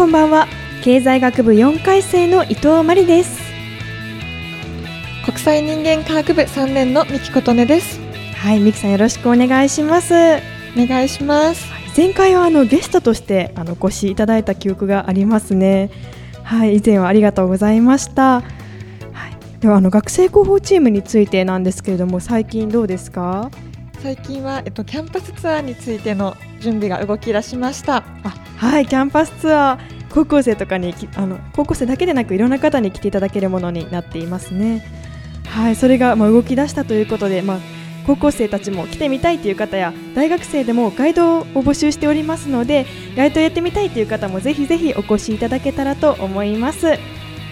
こんばんは。経済学部4回生の伊藤真理です。国際人間科学部3年の三木琴音です。はい三木さんよろしくお願いします。お願いします。前回はあのゲストとしてあのお越しいただいた記憶がありますね。はい以前はありがとうございました。はいではあの学生広報チームについてなんですけれども最近どうですか？最近は、えっと、キャンパスツアーについての準備が動き出しました。はいキャンパスツアー高校生とかにあの高校生だけでなくいろんな方に来ていただけるものになっていますね。はいそれがまあ動き出したということで、まあ、高校生たちも来てみたいという方や大学生でもガイドを募集しておりますのでガイドやってみたいという方もぜひぜひお越しいただけたらと思います。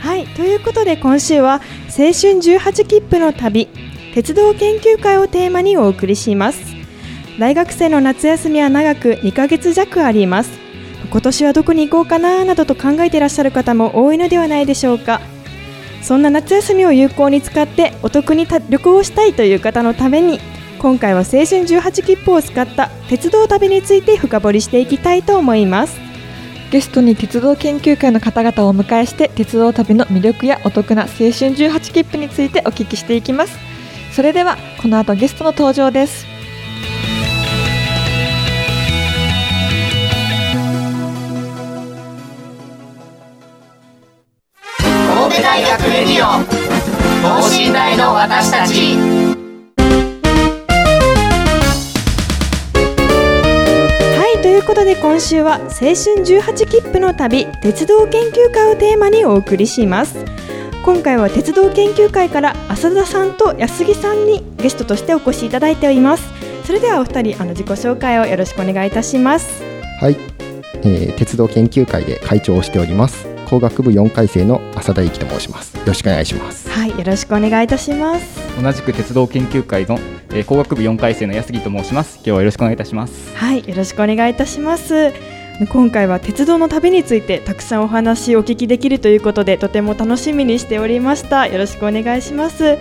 はいということで今週は青春18切符の旅鉄道研究会をテーマにお送りします。大学生の夏休みは長く2ヶ月弱あります。今年はどこに行こうかななどと考えていらっしゃる方も多いのではないでしょうか。そんな夏休みを有効に使ってお得に旅行をしたいという方のために今回は青春18切符を使った鉄道旅について深掘りしていきたいと思います。ゲストに鉄道研究会の方々をお迎えして鉄道旅の魅力やお得な青春18切符についてお聞きしていきます。それではこの後ゲストの登場です。オ等身大の私たち。はいということで今週は青春18切符の旅鉄道研究会をテーマにお送りします。今回は鉄道研究会から浅田さんと安木さんにゲストとしてお越しいただいております。それではお二人あの自己紹介をよろしくお願いいたします。はい、えー、鉄道研究会で会長をしております工学部4回生の浅田幸と申します。よろしくお願いします。はいよろしくお願いいたします。同じく鉄道研究会の、えー、工学部4回生の安木と申します。今日はよろしくお願いいたします。はいよろしくお願いいたします。今回は鉄道の旅についてたくさんお話をお聞きできるということでとても楽しみにしておりました。よろしくお願いします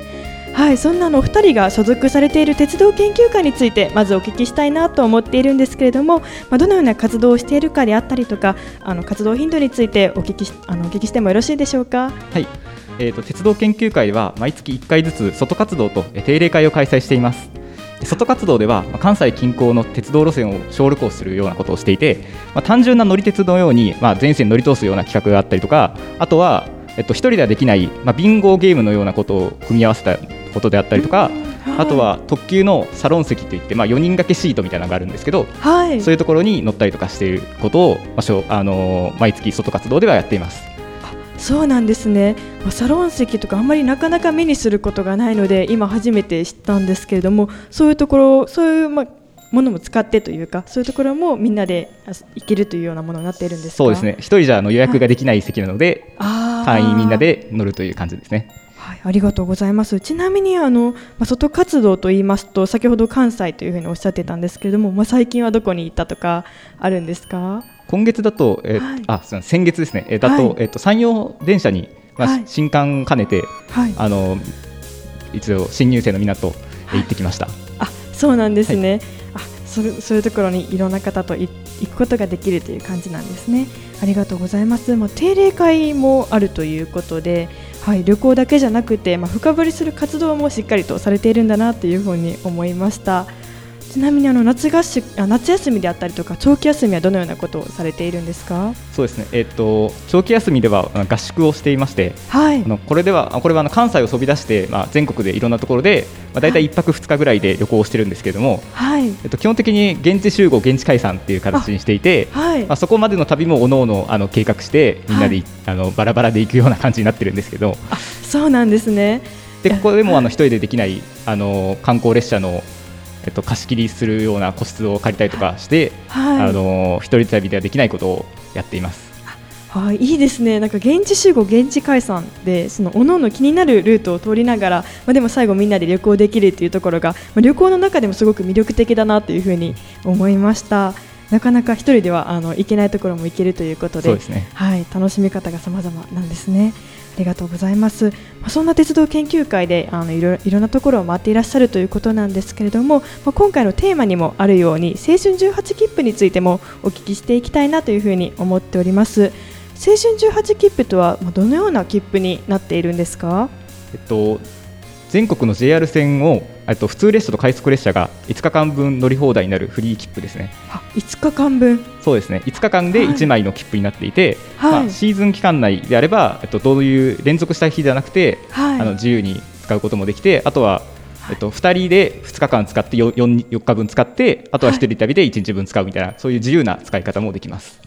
はいそんなのお二人が所属されている鉄道研究会についてまずお聞きしたいなと思っているんですけれども、まあ、どのような活動をしているかであったりとかあの活動頻度についてお聞きあのお聞きしてもよろしいでしょうか？はい。えーと、鉄道研究会は毎月1回ずつ外活動と定例会を開催しています。外活動では関西近郊の鉄道路線を小旅行するようなことをしていて、まあ、単純な乗り鉄のように、まあ、全線乗り通すような企画があったりとかあとは、えっと、1人ではできない、まあ、ビンゴゲームのようなことを組み合わせたことであったりとか、あとは特急のサロン席といって、まあ、4人掛けシートみたいなのがあるんですけど、はい、そういうところに乗ったりとかしていることを、まあしょあのー、毎月外活動ではやっています。そうなんですね、まあ、サロン席とかあんまりなかなか目にすることがないので今初めて知ったんですけれどもそういうところそういう、まあ、ものも使ってというかそういうところもみんなで行けるというようなものになっているんですそうですね。一人じゃあの予約ができない席なので、はい、会員みんなで乗るという感じですね。はい、ありがとうございます。ちなみにあの、まあ、外活動と言いますと先ほど関西というふうにおっしゃってたんですけれども、まあ、最近はどこに行ったとかあるんですか？今月だと、えーはい、あ先月ですね、えー、だと、はい、えーと、山陽電車に、まあ、はい、新刊兼ねて、あの一度新入生の港へ行ってきました。あそうなんですね、あそそういうところにいろんな方と行くことができるという感じなんですね。ありがとうございます。まあ、定例会もあるということで、はい、旅行だけじゃなくて、まあ、深掘りする活動もしっかりとされているんだなというふうに思いました。ちなみにあの夏合宿あ夏休みであったりとか長期休みはどのようなことをされているんですか？そうですね、えっと、長期休みでは合宿をしていまして、はい。あのこれではあこれはあの関西を飛び出して、まあ、全国でいろんなところで、まあ、大体1泊2日ぐらいで旅行をしてるんですけれども、はい。えっと、基本的に現地集合、現地解散っていう形にしていて、はい。まあ、そこまでの旅もおのおのあの計画してみんなでい、あのバラバラで行くような感じになってるんですけど。そうなんですね。でここでもあの一人でできないあの観光列車の、えっと、貸し切りするような個室を借りたりとかして、はいあの一人旅ではできないことをやっています。はい、いいですね。なんか現地集合、現地解散で、その各々気になるルートを通りながら、まあ、でも最後みんなで旅行できるっていうところが、まあ、旅行の中でもすごく魅力的だなというふうに思いました。なかなか一人ではあの行けないところも行けるということで、ねはい、楽しみ方が様々なんですね。ありがとうございます。まあ、そんな鉄道研究会であのいろいろなところを回っていらっしゃるということなんですけれども、まあ、今回のテーマにもあるように青春18切符についてもお聞きしていきたいなというふうに思っております。青春18切符とはまあどのような切符になっているんですか？えっと、全国の JR 線をえっと普通列車と快速列車が5日間分乗り放題になるフリー切符ですね。あ、5日間分？そうですね5日間ではい1枚の切符になっていて、はいまあ、シーズン期間内であれば、えっと、どういう連続した日じゃなくて、はいあの自由に使うこともできてあとは、えっと、2人で2日間使って 4, 4, 日分使ってあとは1人旅で1日分使うみたいな、そういう自由な使い方もできます。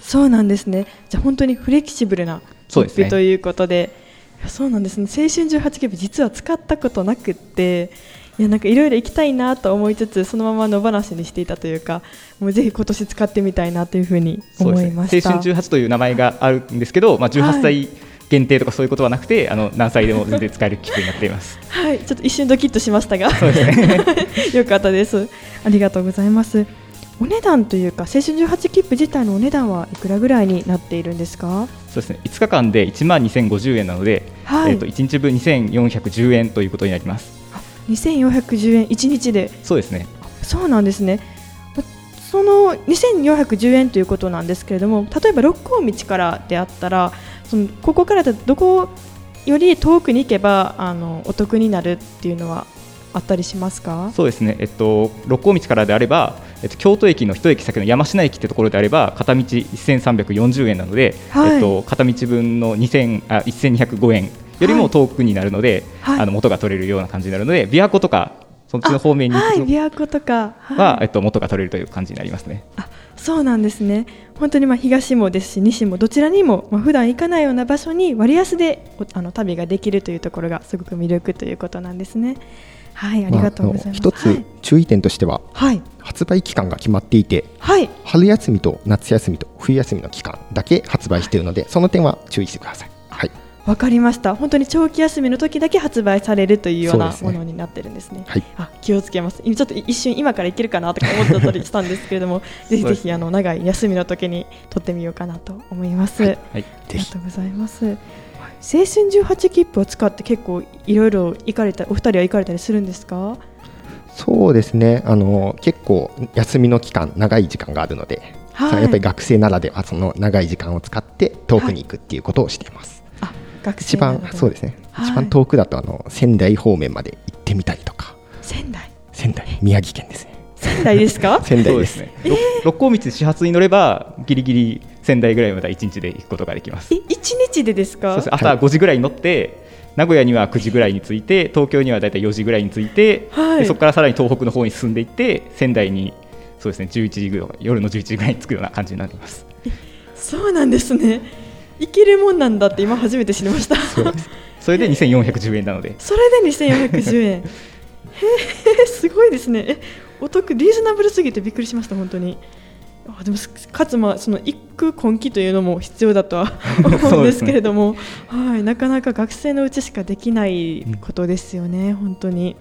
そうなんですね。じゃあ本当にフレキシブルな切符ということで、そうなんですね。青春18切符実は使ったことなくって、いやなんかいろいろ行きたいなと思いつつそのまま野放しにしていたというか、もうぜひ今年使ってみたいなというふうに思いました。青春18という名前があるんですけど、まあ、18歳限定とかそういうことはなくて、あの何歳でも全然使える切符になっています。はい、ちょっと一瞬ドキッとしましたが、そうですねよかったです。ありがとうございます。お値段というか青春18切符自体のお値段はいくらぐらいになっているんですか？そうですね5日間で1万2050円なので、はいえー、と1日分2410円ということになります。2410円1日でそうですねそうなんですね。その2410円ということなんですけれども、例えば六甲道からであったら、そのここからどこより遠くに行けばあのお得になるっていうのはあったりしますか？そうですね、えっと、六甲道からであれば、えっと、京都駅の一駅先の山科駅ってところであれば片道1340円なので、はいえっと、片道分の2000あ1205円よりも遠くになるので、はいあの元が取れるような感じになるので琵琶湖とかそっちの方面に行くはい、の琵琶湖とか、はいは、えっと、元が取れるという感じになりますね。あそうなんですね。本当にまあ東もですし西もどちらにもまあ普段行かないような場所に割安でおあの旅ができるというところがすごく魅力ということなんですね。はい、ありがとうございます。まあつ注意点としては、はい、発売期間が決まっていてはい、春休みと夏休みと冬休みの期間だけ発売しているのでその点は注意してください。はい、わかりました。本当に長期休みの時だけ発売されるというようなものになってるんですね。はいあ、気をつけます。今ちょっと一瞬今から行けるかなとか思ってたりしたんですけれども、ぜひぜひあの長い休みの時に撮ってみようかなと思います。はいありがとうございます。青春18切符を使って結構いろいろ行かれたお二人は行かれたりするんですか？そうですねあの結構休みの期間長い時間があるので、はいやっぱり学生ならではその長い時間を使って遠くに行くっていうことをしています。あ、学一番生なのでそうですね、はい。一番遠くだとあの仙台方面まで行ってみたりとか。仙台？仙台。宮城県ですね。仙台ですか？仙台ですすね、ろ六甲道始発に乗ればギリギリ仙台ぐらいまで1日で行くことができます。え、一日でですか？そうです。ね朝5時ぐらいに乗って、名古屋には9時ぐらいに着いて東京にはだいたい4時ぐらいに着いて、はい。でそこからさらに東北の方に進んでいって仙台にそうですね11時ぐらい夜の11時ぐらいに着くような感じになります。そうなんですね。行けるもんなんだって今初めて知りました。それで2410円なのでそれで2410円。へえ、すごいですね。え、お得、リーズナブルすぎてびっくりしました、本当に。あでもすかつまあその行く根気というのも必要だとは 思うんですけれども、はいなかなか学生のうちしかできないことですよね、本当に。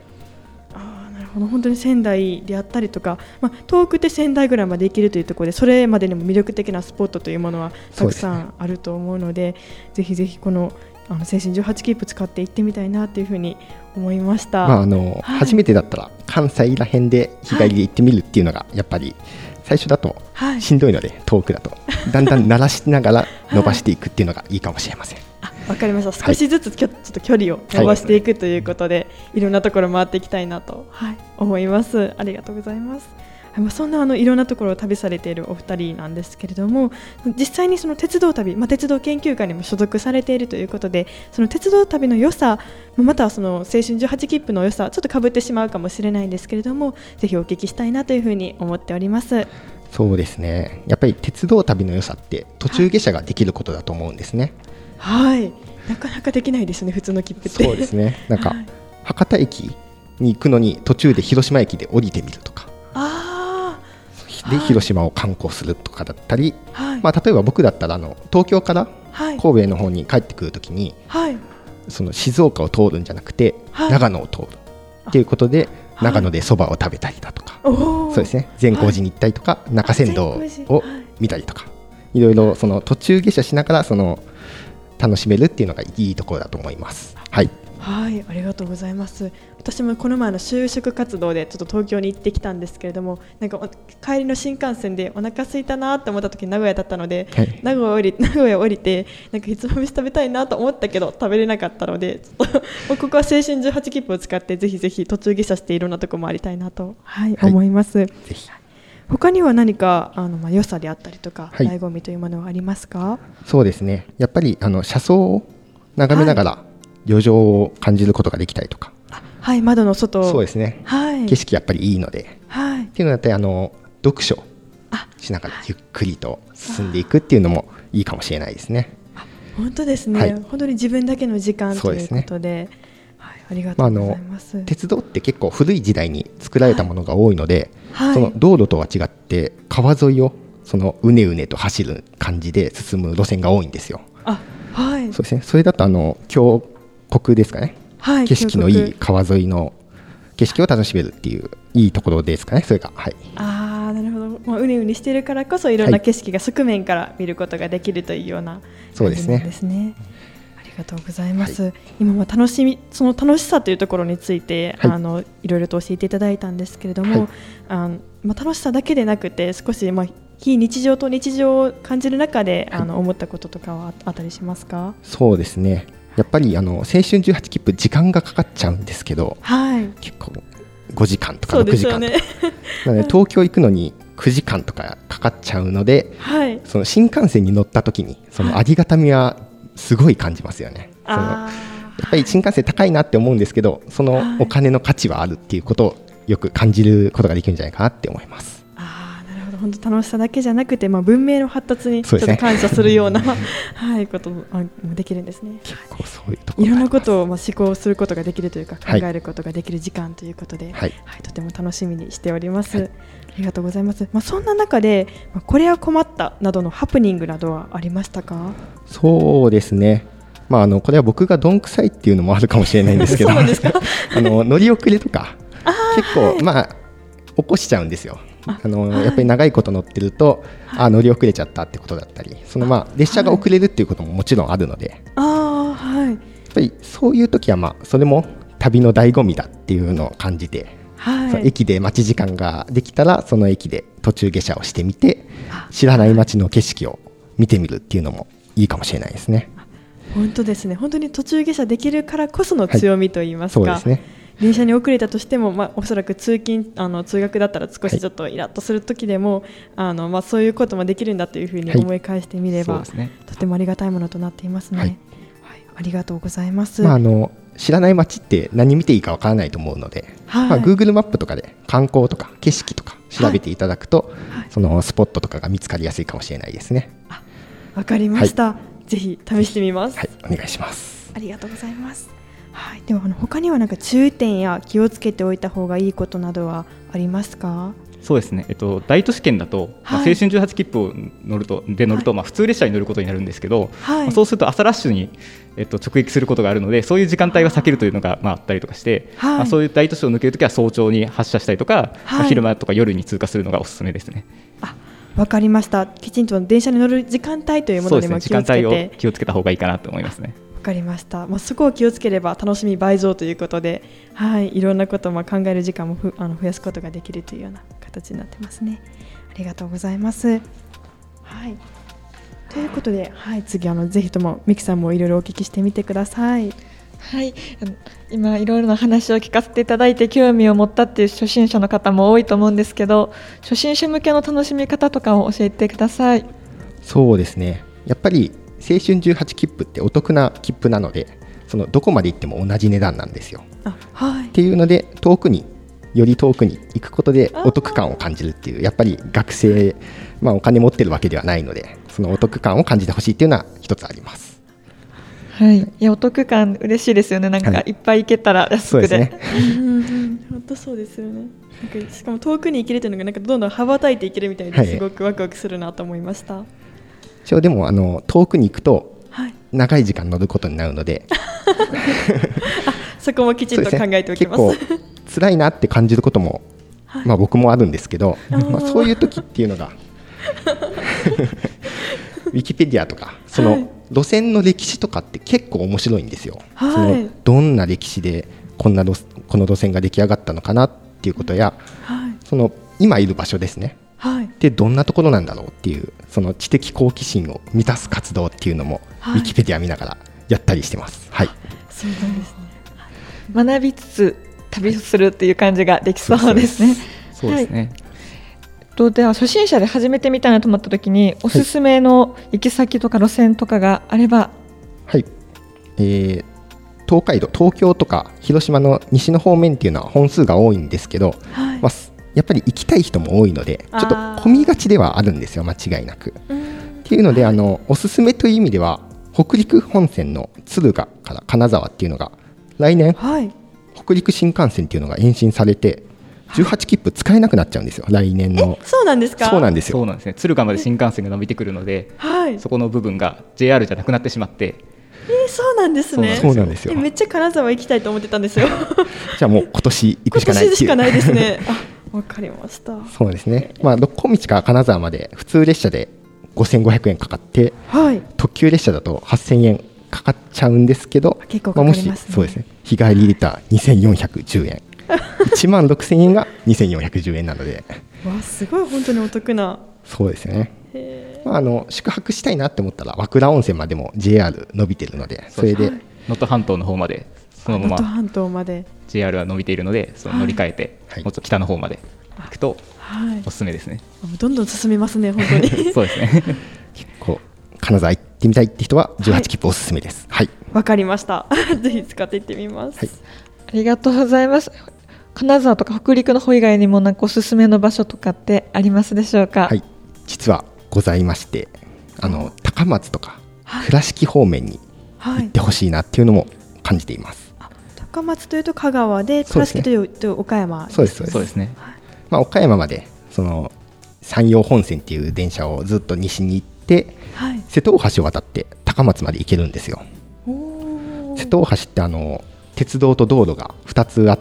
あーなるほど本当に仙台であったりとか、まあ、遠くて仙台ぐらいまで行けるというところでそれまでにも魅力的なスポットというものはたくさんあると思うのでぜひぜひこのあの青春18切符使って行ってみたいなというふうに思いました。まああのはい初めてだったら関西ら辺で日帰りで行ってみるっていうのがやっぱり最初だとはいしんどいので遠くだとだんだん慣らしながら伸ばしていくっていうのがいいかもしれません。わかりました。少しずつきょ、ちょっと距離を伸ばしていくということで、い、ろんなところ回っていきたいなと、はい、思います。ありがとうございます。はいまあ、そんなあのいろんなところを旅されているお二人なんですけれども実際にその鉄道旅、まあ、鉄道研究会にも所属されているということでその鉄道旅の良さまあまたはその青春18切符の良さちょっとかぶってしまうかもしれないんですけれどもぜひお聞きしたいなというふうに思っております。そうですねやっぱり鉄道旅の良さって途中下車ができることだと思うんですね。はい。なかなかできないですね普通の切符って。そうですね。なんか、はい。博多駅に行くのに途中で広島駅で降りてみるとか。あではい。広島を観光するとかだったり、あはい、まあ、例えば僕だったらあの東京からはい。神戸の方に帰ってくるときにはい。その静岡を通るんじゃなくて、はい。長野を通る。っていうことではい。長野でそばを食べたりだとか、そうですね。善光寺に行ったりとか、中山道をはい見たりとか、いろいろその途中下車しながらその楽しめるっていうのがいいところだと思います。はい、はい、ありがとうございます。私もこの前の就職活動でちょっと東京に行ってきたんですけれども、なんかお帰りの新幹線でお腹空いたなと思った時に名古屋だったので、はい名古屋降り 名古屋降りてなんかひつまぶし食べたいなと思ったけど食べれなかったので、ちょっと もうここは青春18切符を使ってぜひぜひ途中下車していろんなとこ回りたいなと、はいはい思います。ぜひ他には何かあのまあ良さであったりとか、はい。醍醐味というものはありますか？そうですね。やっぱりあの車窓を眺めながら旅情を感じることができたりとか、はい、窓の外。そうですね、はい。景色やっぱりいいので。はい。っ。ていうのだってあの読書あしながらゆっくりと進んでいくっていうのもいいかもしれないですね。本当ですね、はい。本当に自分だけの時間ということで。はい、ありがとうございます、鉄道って結構古い時代に作られたものが多いので、はいその道路とは違って川沿いをそのうねうねと走る感じで進む路線が多いんですよ。あはいそうですね。それだとあの峡谷ですかね。はい景色のいい川沿いの景色を楽しめるっていういいところですかね。それがはい。ああなるほど、まあ、うねうねしてるからこそいろんな景色が側面から見ることができるというようなそうですねがとうございます、今は楽しみその楽しさというところについて、はい。あのいろいろと教えていただいたんですけれども、はい。あのまあ、楽しさだけでなくて少し、まあ、非日常と日常を感じる中で、あの思ったこととかはああったりしますか？そうですね。やっぱりあの青春18切符時間がかかっちゃうんですけど、はい。結構5時間とかそう6時間とか。ね。なので東京行くのに9時間とかかかっちゃうのではい。その新幹線に乗った時にそのありがたみはすごい感じますよね。そのやあっぱり新幹線高いなって思うんですけどそのお金の価値はあるっていうことをよく感じることができるんじゃないかなって思います。あーなるほど本当楽しさだけじゃなくて、まあ、文明の発達にちょっと感謝するような はい、こともできるんですね。いうところいろんなことをまあ思考することができるというか考はいえることができる時間ということで、はいとても楽しみにしております。ありがとうございます。まあ、そんな中で、まあ、これは困ったなどのハプニングなどはありましたか？そうですね。まあ、あのこれは僕がどんくさいっていうのもあるかもしれないんですけど あの乗り遅れとか結構、まあ起こしちゃうんですよ。あのやっぱり長いこと乗ってると、あ乗り遅れちゃったってことだったりその、まあ、列車が遅れるっていうことももちろんあるので、やっああはいぱりそういう時は、まあ、それも旅の醍醐味だっていうのを感じて、はい。駅で待ち時間ができたらその駅で途中下車をしてみて知らない街の景色を見てみるっていうのもいいかもしれないですね。本当ですね。本当に途中下車できるからこその強みと言いますか。そうですね。電車に遅れたとしても、まあ、おそらく通勤あの通学だったら少しちょっとイラッとする時でも、あのまあ、そういうこともできるんだというふうにはい思い返してみれば、そうですねとてもありがたいものとなっていますね。ははいい、ありがとうございます。まあ、あの知らない街って何見ていいかわからないと思うので、はい。まあ、Google マップとかで観光とか景色とか調べていただくと、はい。そのスポットとかが見つかりやすいかもしれないですね。わかりました、ぜひ試してみます。はい、お願いします。ありがとうございます。はい、ではあの他にはなんか注意点や気をつけておいた方がいいことなどはありますか？そうですね、えっと、大都市圏だと、まあはい。青春18切符を乗るとで乗ると、まあ、普通列車に乗ることになるんですけど、はい。まあそうすると朝ラッシュに、えっと、直撃することがあるのでそういう時間帯は避けるというのが、まあ、あったりとかして、はいまあ、そういう大都市を抜けるときは早朝に発車したりとか、まあはい昼間とか夜に通過するのがおすすめですね。あ、わかりました。きちんと電車に乗る時間帯というものにも気をつけて。気をつけた方がいいかなと思いますね。わかりました。まあ、そこを気をつければ楽しみ倍増ということで、はい、いろんなことをまあ考える時間もふあの増やすことができるというような形になってますね。ありがとうございます。はい。ということで、はい、次あのぜひともミキさんもいろいろお聞きしてみてください。はい、あの今いろいろな話を聞かせていただいて興味を持ったっていう初心者の方も多いと思うんですけど初心者向けの楽しみ方とかを教えてください。そうですね。やっぱり青春18切符ってお得な切符なのでそのどこまで行っても同じ値段なんですよ。あはい。っていうので遠くにより遠くに行くことでお得感を感じるっていうやっぱり学生、まあ、お金持ってるわけではないのでそのお得感を感じてほしいっていうのは一つあります。はい、いやお得感嬉しいですよね。なんかはい。いっぱい行けたら安くで,、そうですね。本当そうですよね。なんかしかも遠くに行けるというのがなんかどんどん羽ばたいていけるみたいはい。ですごくワクワクするなと思いました。一応でもあの遠くに行くとはい。長い時間乗ることになるので。そこもきちんと考えておきます。すね、結構辛いなって感じることも、まあ、僕もあるんですけど、まあ、そういう時っていうのが ウィキペディアとかそはいの路線の歴史とかって結構面白いんですよ。はいそのどんな歴史でこんな路この路線が出来上がったのかなっていうことやはいその今いる場所ですねはい。でどんなところなんだろうっていうその知的好奇心を満たす活動っていうのも、はいウィキペディア見ながらやったりしてます。はいそうなんですね。学びつつ旅するっていう感じができそうですね。そうですね、とでは初心者で始めてみたいなと思った時におすすめの行き先とか路線とかがあれば、はい、えー東海道、東京とか広島の西の方面っていうのは本数が多いんですけど、はい。まあ、すやっぱり行きたい人も多いので、ちょっと混みがちではあるんですよ、間違いなく。うんっていうので、あのおすすめという意味では、北陸本線の敦賀から金沢っていうのが、来年、はい。北陸新幹線っていうのが延伸されて、18切符使えなくなっちゃうんですよ、来年の。そうなんですか？でそうなんですよ。そうなんですね敦賀まで新幹線が伸びてくるのではい。そこの部分が JR じゃなくなってしまってえーそうなんですね。そうなんですよえ。めっちゃ金沢行きたいと思ってたんですよ。じゃあもう今年行く今しかないっていう。年しかないですね。あ、わかりました。そうですね、まあ、六甲道から金沢まで普通列車で5500円かかってはい。特急列車だと8000円かかっちゃうんですけど結構かかりますねあもしそうですね日帰り入れた2410円1万6000円が2410円なのでわ、すごい本当にお得な。そうですね、へまあ、あの宿泊したいなって思ったら和倉温泉までも JR 伸びてるのでそれで、はい能登半島の方までそのまま能登半島まで。JR は伸びているのでその乗り換えて、はいもうちょっと北の方まで行くとはいお。すすめですね。どんどん進みますね、本当に。そうですねこう金沢行ってみたいって人は18切符おすすめです。はい、わかりました。ぜひ使っていってみます。はいありがとうございます金沢とか北陸の方以外にもなんかおすすめの場所とかってありますでしょうか、はい、実はございましてあの高松とかはい倉敷方面にはい行って。ほしいなっていうのも感じています。高松というと香川で、倉敷というと岡山。そうですそうですそうですねまあ、岡山までその山陽本線っていう電車をずっと西に行ってはい。瀬戸大橋を渡って高松まで行けるんですよ。瀬戸大橋ってあの鉄道と道路が2つあっ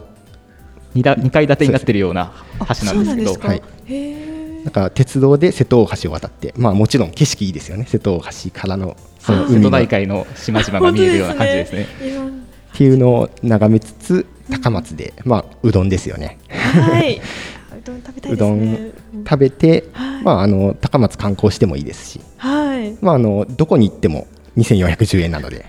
2, だ2階建てになってるような橋なんですけど。そうか。はい。へー。だから鉄道で瀬戸大橋を渡って、まあ、もちろん景色いいですよね。瀬戸大橋からのその瀬戸海のっ内海の島々が見えるような感じですね。すね。ていうのを眺めつつ高松で、まあ、うどんですよね。はい。うどん食べたいうですどねん。食べて、はいまあ、あの高松観光してもいいですし、はい。まあ、あのどこに行っても2410円なので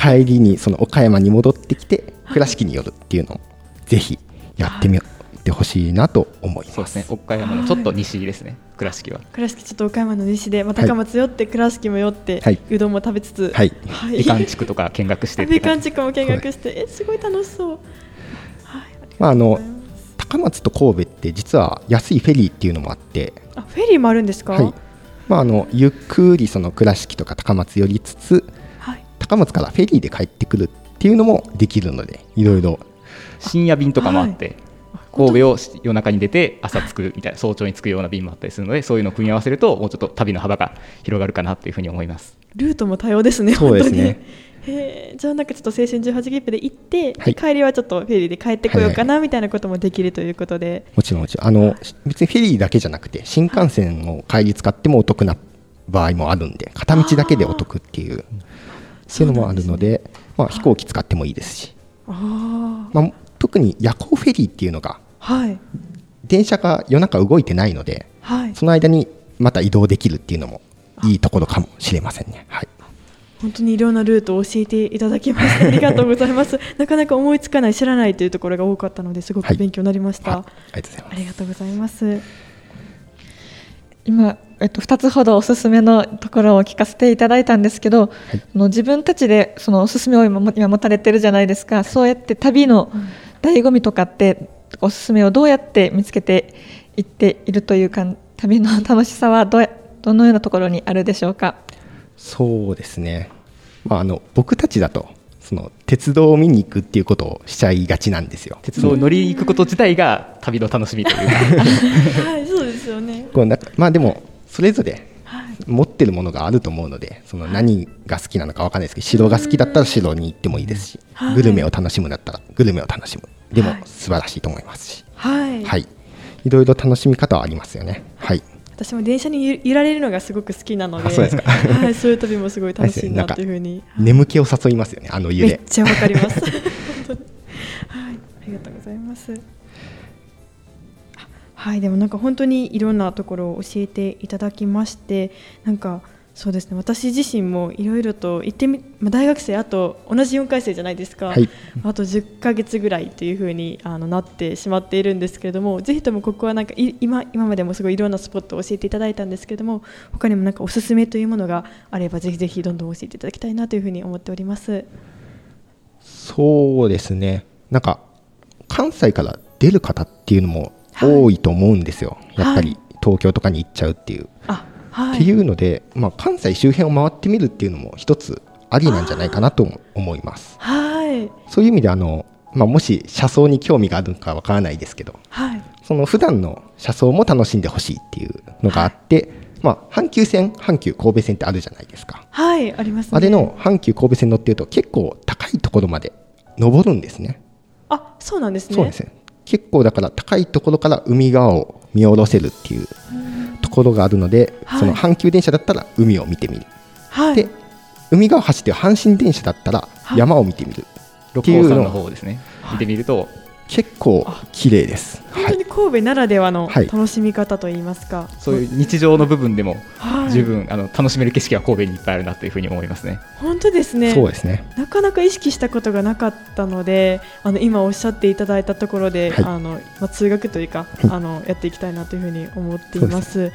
帰りにその岡山に戻ってきて倉敷に寄るっていうのをぜひやってみてほしいなと思います。そうですね岡山のちょっと西ですね倉敷は。倉敷ちょっと岡山の西で、まあ、高松寄って、倉敷も寄って、はいうどんも食べつつ、はいはい。美観地区とか見学して美観地区も見学して、え、すごい楽しそう。はい。まあ、あのりがとうございます高松と神戸って実は安いフェリーっていうのもあって、あ、フェリーもあるんですか？はいまあ、あのゆっくりその倉敷とか高松寄りつつはい。高松からフェリーで帰ってくるっていうのもできるのでいろいろ深夜便とかもあって、神戸を夜中に出て朝着くみたいな早朝に着くような便もあったりするのでそういうのを組み合わせるともうちょっと旅の幅が広がるかなというふうに思います。ルートも多様ですね。そうですね。本当に。へー。じゃあなんかちょっと青春18切符で行って、はい。帰りはちょっとフェリーで帰ってこようかなみたいなこともできるということで、もちろんもちろん。あの別にフェリーだけじゃなくて新幹線を帰り使ってもお得な場合もあるんで片道だけでお得っていうっていうのもあるのでまあ、飛行機使ってもいいですし、あまあ、特に夜行フェリーっていうのがあ、はい、電車が夜中動いてないのではい、その間にまた移動できるっていうのもいいところかもしれませんね。はい。本当にいろんなルートを教えていただきまして ありがとうございます。なかなか思いつかない知らないというところが多かったのですごはいく勉強になりました。あありがとうございます。ありがとうございます。今、えっと、2つほどおすすめのところを聞かせていただいたんですけど、その自分たちでそのおすすめを今も今持たれてるじゃないですかそうやって旅の醍醐味とかっておすすめをどうやって見つけていっているというか旅の楽しさはどうやどのようなところにあるでしょうか？そうですね。まああの僕たちだとその鉄道を見に行くっていうことをしちゃいがちなんですよ。鉄道に乗りに行くこと自体が旅の楽しみというかはい、そうですよね。こうなんかまあでもそれぞれ持ってるものがあると思うのでその何が好きなのかわかんないですけど城が好きだったら城に行ってもいいですし、はいグルメを楽しむだったらグルメを楽しむでもはい素晴らしいと思いますし、はい。はい、いろいろ楽しみ方はありますよね。はい、私も電車に揺揺られるのがすごく好きなので、あそうですかはい、そういう旅もすごい楽しいなというふうに。眠気を誘いますよねあの湯で。めっちゃわかります。本当にはい、ありがとうございます。あはい、でもなんか本当にいろんなところを教えていただきまして、なんかそうですね。私自身もいろいろと行ってみ、まあ、大学生あと同じ4回生じゃないですか。はいあと10ヶ月ぐらいというふうにあのなってしまっているんですけれども、ぜひともここはなんかい今今までもすごいいろんなスポットを教えていただいたんですけれども、他にもなんかおすすめというものがあればぜひぜひどんどん教えていただきたいなというふうに思っております。そうですねなんか関西から出る方っていうのも多いと思うんですよ、はいやっぱり東京とかに行っちゃうっていう。あ、はい。っていうので、まあ、関西周辺を回ってみるっていうのも一つありなんじゃないかなとも思います。はい。そういう意味であの、まあ、もし車窓に興味があるのかわからないですけどはい。その普段の車窓も楽しんでほしいっていうのがあって、まあ、阪急線阪急神戸線ってあるじゃないですか。はい、ありますね。あれの阪急神戸線乗ってると結構高いところまで登るんですね。あ、そうなんですね。そうですね結構だから高いところから海側を見下ろせるっていうところがあるので、はい。その阪急電車だったら海を見てみる、はい。で海側を走ってる阪神電車だったらはい。山を見てみる、六甲山の方をですね。見てみると結構綺麗です、はい、本当に神戸ならではのはい楽しみ方といいますか。そういう日常の部分でもはい十分あの楽しめる景色は神戸にいっぱいあるなというふうに思いますね。本当ですね。そうですねなかなか意識したことがなかったので、あの今おっしゃっていただいたところで、はいあのまあ通学というか、はいあのやっていきたいなというふうに思っています。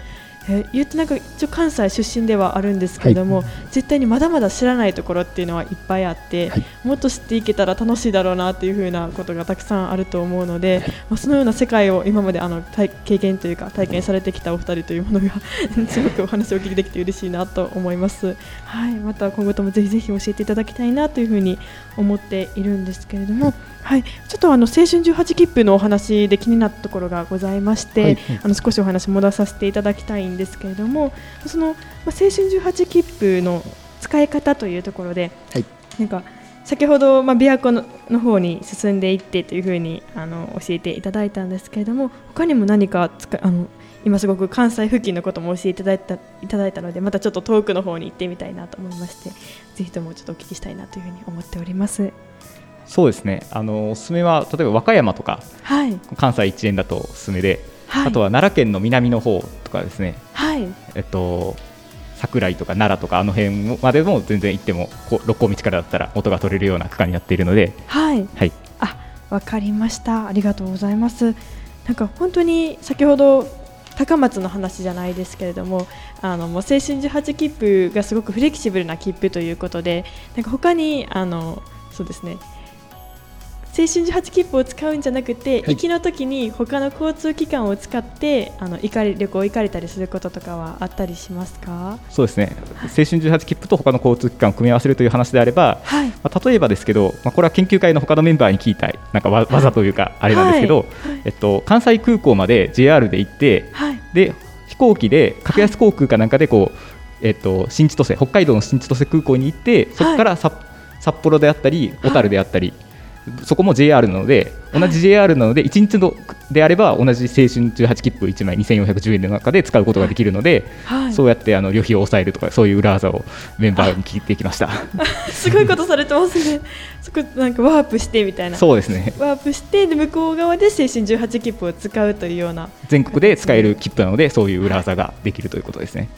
え言ってなんか一応関西出身ではあるんですけれども、絶対にまだまだ知らないところっていうのはいっぱいあって、はい。もっと知っていけたら楽しいだろうなっていうふうなことがたくさんあると思うので、まあ、そのような世界を今まであの体経験というか体験されてきたお二人というものが すごくお話をお聞きできて嬉しいなと思います。はい、また今後ともぜひぜひ教えていただきたいなというふうに思っているんですけれども、はい、ちょっとあの青春18切符のお話で気になったところがございまして、はいあの少しお話戻させていただきたいんですけれども、そのまあ青春18切符の使い方というところで、はい。なんか先ほど、まあ、琵琶湖のの方に進んでいってというふうにあの教えていただいたんですけれども他にも何かつかあの今すごく関西付近のことも教えていただいたいただいたのでまたちょっと遠くの方に行ってみたいなと思いましてぜひともちょっとお聞きしたいなというふうに思っております。そうですね。あのおすすめは例えば和歌山とかはい、関西一円だとおすすめで、はい、あとは奈良県の南の方とかですね、はい、えっと、桜井とか奈良とかあの辺までも全然行ってもこう六甲道からだったら元が取れるような区間になっているので、はい、はい、あ、わかりました。ありがとうございます。なんか本当に先ほど高松の話じゃないですけれども、あのもう青春18切符がすごくフレキシブルな切符ということで、なんか他にあのそうですね。青春18切符を使うんじゃなくて、行きの時に他の交通機関を使ってあの行かれ旅行行かれたりすることとかはあったりしますか？そうですね。青春18切符と他の交通機関を組み合わせるという話であれば、はい、まあ、例えばですけど、まあ、これは研究会の他のメンバーに聞いたいなんかわ技というかあれなんですけど、えっと、関西空港まで JR で行ってはい、で飛行機で格安航空かなんかでこう、えっと、新千歳北海道の新千歳空港に行ってそこから札札幌であったり小樽であったり、そこも JR なので同じ JR なので1日のであれば同じ青春18切符1枚2410円の中で使うことができるので、はい、そうやってあの旅費を抑えるとかそういう裏技をメンバーに聞いてきました。すごいことされてますね。そこなんかワープしてみたいな。そうですねワープしてで向こう側で青春18切符を使うというような全国で使える切符なのでそういう裏技ができるということですね。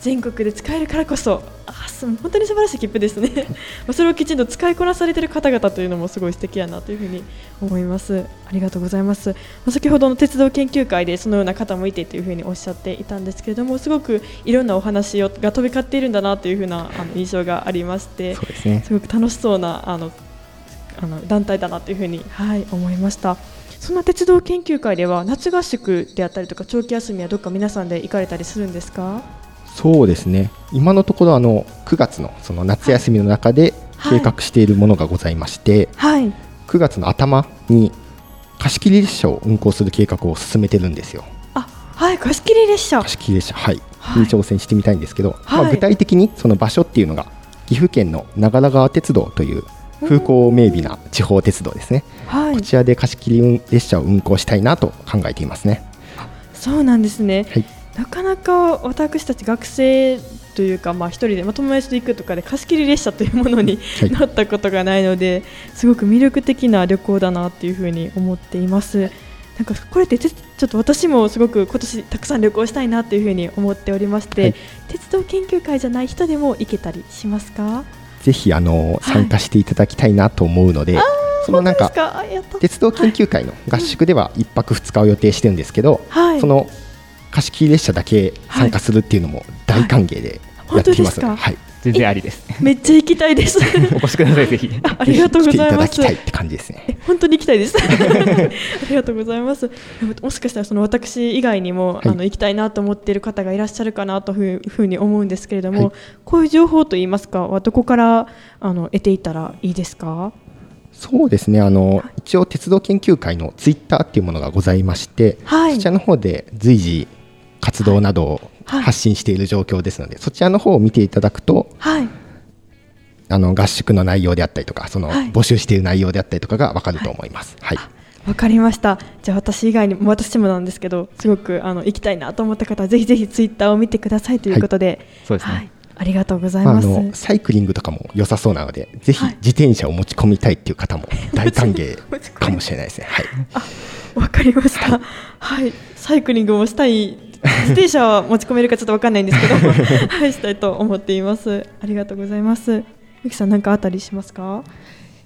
全国で使えるからこそあ本当に素晴らしい切符ですね まあそれをきちんと使いこなされている方々というのもすごい素敵やなというふうに思いますありがとうございます、まあ先ほどの鉄道研究会でそのような方もいてというふうにおっしゃっていたんですけれどもすごくいろんなお話をが飛び交っているんだなというふうなあの印象がありましてそうですねすごく楽しそうなあのあの団体だなというふうに、はい、思いました。そんな鉄道研究会では夏合宿であったりとか長期休みはどっか皆さんで行かれたりするんですか？そうですね。今のところあの9月のその夏休みの中ではい。計画しているものがございまして、はい。9月の頭に貸し切り列車を運行する計画を進めてるんですよ。あ、はい、貸し切り列車。貸し切り列車はい、はい。に挑戦してみたいんですけど、はい。まあ、具体的にその場所っていうのが岐阜県の長良川鉄道という風光明媚な地方鉄道ですね、はい。こ。ちらで貸し切り列車を運行したいなと考えていますね。そうなんですね。はいなかなか私たち学生というか、まあ、一人で、まあ、友達と行くとかで貸し切り列車というものに、はい。乗ったことがないのですごく魅力的な旅行だなっていうふうに思っています。なんかこれっててちょっと私もすごく今年たくさん旅行したいなっていうふうに思っておりまして、はい。鉄道研究会じゃない人でも行けたりしますか？ぜひあのはい。参加していただきたいなと思うので、そのなんか鉄道研究会の合宿では1泊2日を予定してるんですけど、はい。その貸し切り列車だけ参加するっていうのも大歓迎でやってきますので、はいはい全然ありです。めっちゃ行きたいです お越しください、ぜひ。あありがとうご来ていたざいますだきたいって感じですね。え 本当に行きたいです。ありがとうございます。もしかしたらその私以外にも、はいあの行きたいなと思っている方がいらっしゃるかなというふうに思うんですけれども、はいこういう情報といいますかはどこからあの得ていったらいいですか？そうですねあの一応鉄道研究会のツイッターっていうものがございまして、はいそちらの方で随時活動などをはい発信している状況ですので、そちらの方を見ていただくとはい。あの合宿の内容であったりとかそのはい募集している内容であったりとかが分かると思います。はい、わかりました。じゃあ私以外にも私もなんですけど、すごくあの行きたいなと思った方はぜひぜひツイッターを見てくださいということで、そうですねはいありがとうございまあ、あます。のサイクリングとかも良さそうなのでぜひはい自転車を持ち込みたいっていう方も大歓迎 かもしれないですね。はいわかりました。はい、サイクリングもしたい。自転車は持ち込めるかちょっとわかんないんですけど、はい、したいと思っています。ありがとうございます。ゆきさん、なんかあったりしますか？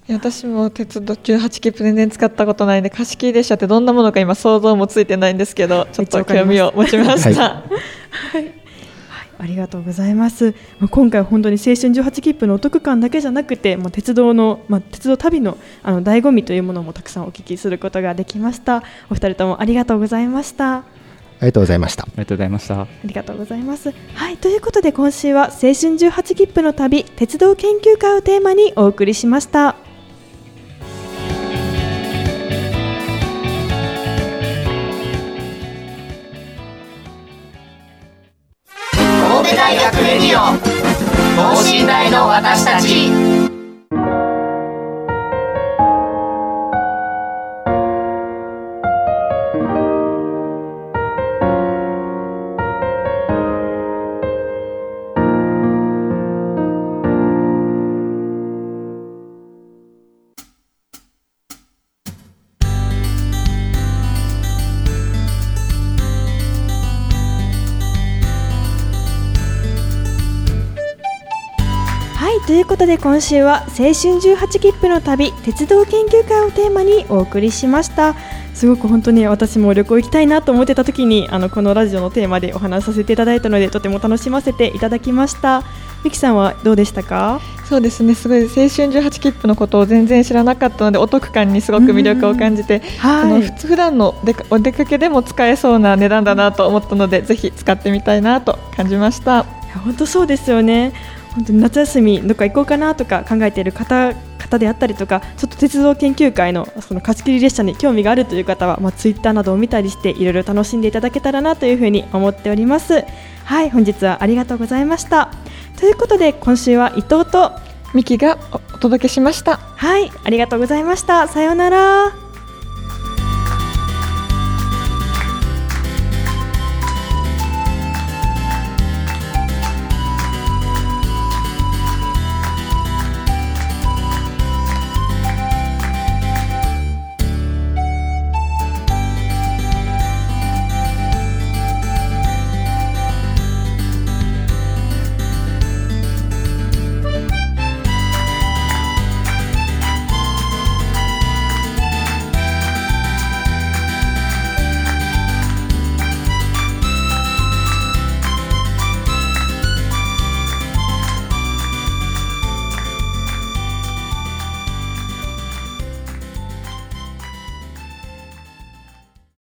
いや私も鉄道18切符全然使ったことないんで貸し切り列車ってどんなものか今想像もついてないんですけどちょっと興味を持ちました、はありがとうございます。まあ今回は本当に青春18切符のお得感だけじゃなくて、まあ、鉄道の、まあ、鉄道旅のあの醍醐味というものもたくさんお聞きすることができました。お二人ともありがとうございました。ありがとうございました。ありがとうございました。ありがとうございます。はい、ということで今週は青春18切符の旅鉄道研究会をテーマにお送りしました。神戸大学レディオ等身大の私たちい、ということで今週は青春18切符の旅鉄道研究会をテーマにお送りしました。すごく本当に私も旅行行きたいなと思ってた時にあのこのラジオのテーマでお話しさせていただいたのでとても楽しませていただきました。ミキさんはどうでしたか？そうですねすごい青春18切符のことを全然知らなかったのでお得感にすごく魅力を感じてはい普通普段の出かお出かけでも使えそうな値段だなと思ったのでぜひ使ってみたいなと感じました。本当そうですよね。本当に夏休みどっか行こうかなとか考えている方方であったりとかちょっと鉄道研究会のその貸し切り列車に興味があるという方は、まあ、ツイッターなどを見たりしていろいろ楽しんでいただけたらなというふうに思っております。はい本日はありがとうございました。ということで今週は伊藤とミキがおお届けしました。はいありがとうございました。さようなら